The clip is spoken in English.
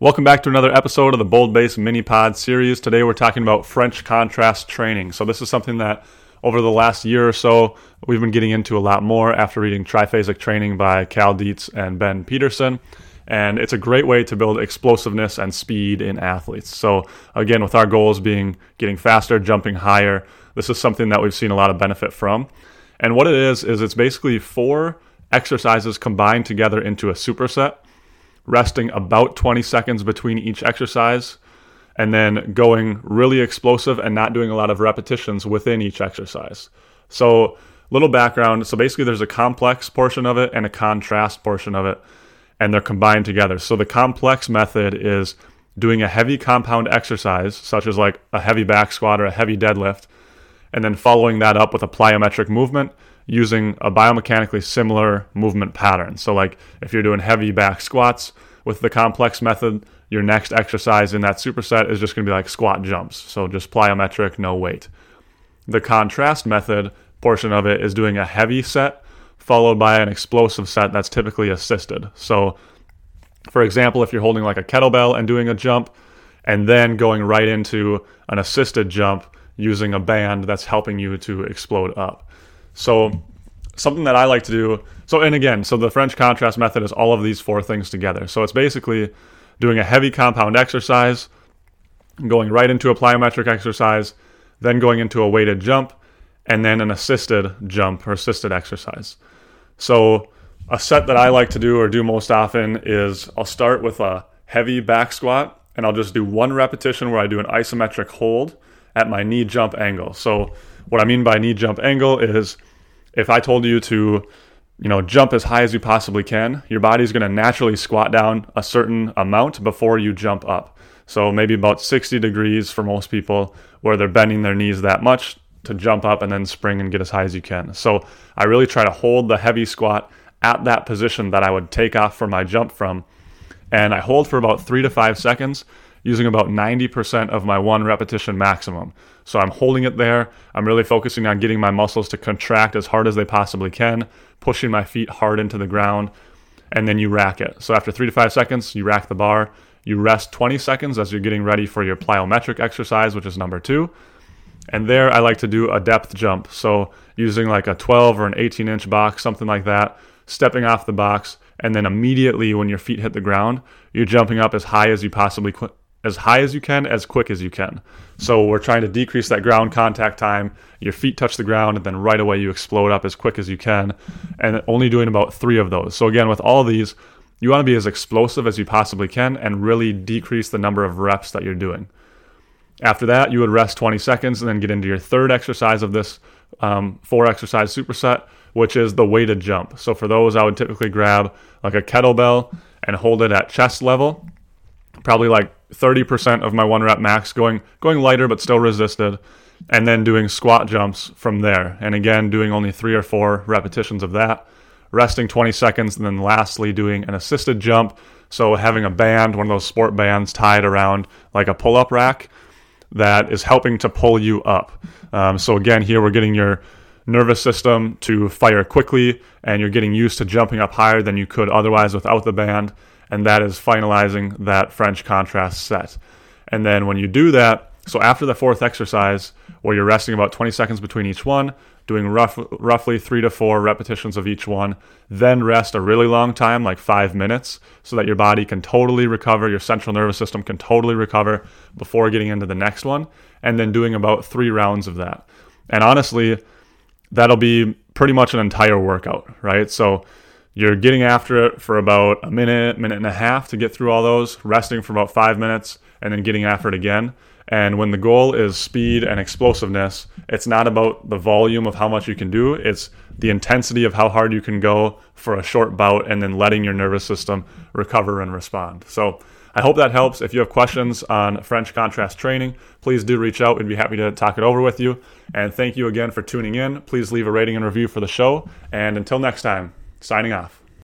Welcome back to another episode of the Bold Base Mini Pod series. Today we're talking about French contrast training. So, this is something that over the last year or so we've been getting into a lot more after reading Triphasic Training by Cal Dietz and Ben Peterson. And it's a great way to build explosiveness and speed in athletes. So, again, with our goals being getting faster, jumping higher, this is something that we've seen a lot of benefit from. And what it is, is it's basically four exercises combined together into a superset resting about 20 seconds between each exercise, and then going really explosive and not doing a lot of repetitions within each exercise. So, little background. So, basically, there's a complex portion of it and a contrast portion of it, and they're combined together. So, the complex method is doing a heavy compound exercise, such as like a heavy back squat or a heavy deadlift, and then following that up with a plyometric movement using a biomechanically similar movement pattern. So, like if you're doing heavy back squats with the complex method, your next exercise in that superset is just going to be like squat jumps. So, just plyometric, no weight. The contrast method portion of it is doing a heavy set followed by an explosive set that's typically assisted. So, for example, if you're holding like a kettlebell and doing a jump, and then going right into an assisted jump using a band that's helping you to explode up. So something that I like to do. So and again, so the French contrast method is all of these four things together. So it's basically doing a heavy compound exercise, going right into a plyometric exercise, then going into a weighted jump, and then an assisted jump or assisted exercise. So a set that I like to do or do most often is I'll start with a heavy back squat and I'll just do one repetition where I do an isometric hold at my knee jump angle. So what I mean by knee jump angle is if I told you to, you know, jump as high as you possibly can, your body's going to naturally squat down a certain amount before you jump up. So maybe about 60 degrees for most people where they're bending their knees that much to jump up and then spring and get as high as you can. So I really try to hold the heavy squat at that position that I would take off for my jump from. And I hold for about three to five seconds using about 90% of my one repetition maximum. So I'm holding it there. I'm really focusing on getting my muscles to contract as hard as they possibly can, pushing my feet hard into the ground, and then you rack it. So after three to five seconds, you rack the bar. You rest 20 seconds as you're getting ready for your plyometric exercise, which is number two. And there, I like to do a depth jump. So using like a 12 or an 18 inch box, something like that, stepping off the box, and then immediately when your feet hit the ground, you're jumping up as high as you possibly as high as you can, as quick as you can. So we're trying to decrease that ground contact time. Your feet touch the ground, and then right away you explode up as quick as you can, and only doing about three of those. So again, with all these, you want to be as explosive as you possibly can and really decrease the number of reps that you're doing. After that, you would rest 20 seconds and then get into your third exercise of this um, four exercise superset, which is the weighted jump. So for those, I would typically grab like a kettlebell and hold it at chest level probably like 30% of my one rep max going going lighter but still resisted and then doing squat jumps from there. And again doing only 3 or 4 repetitions of that resting 20 seconds and then lastly doing an assisted jump. So having a band one of those sport bands tied around like a pull-up rack that is helping to pull you up. Um, so again here we're getting your nervous system to fire quickly and you're getting used to jumping up higher than you could otherwise without the band and that is finalizing that French contrast set. And then when you do that, so after the fourth exercise, where you're resting about 20 seconds between each one, doing rough, roughly three to four repetitions of each one, then rest a really long time, like five minutes, so that your body can totally recover, your central nervous system can totally recover before getting into the next one, and then doing about three rounds of that. And honestly, that'll be pretty much an entire workout, right? So you're getting after it for about a minute, minute and a half to get through all those, resting for about five minutes, and then getting after it again. And when the goal is speed and explosiveness, it's not about the volume of how much you can do, it's the intensity of how hard you can go for a short bout and then letting your nervous system recover and respond. So, I hope that helps. If you have questions on French contrast training, please do reach out. We'd be happy to talk it over with you. And thank you again for tuning in. Please leave a rating and review for the show. And until next time, Signing off.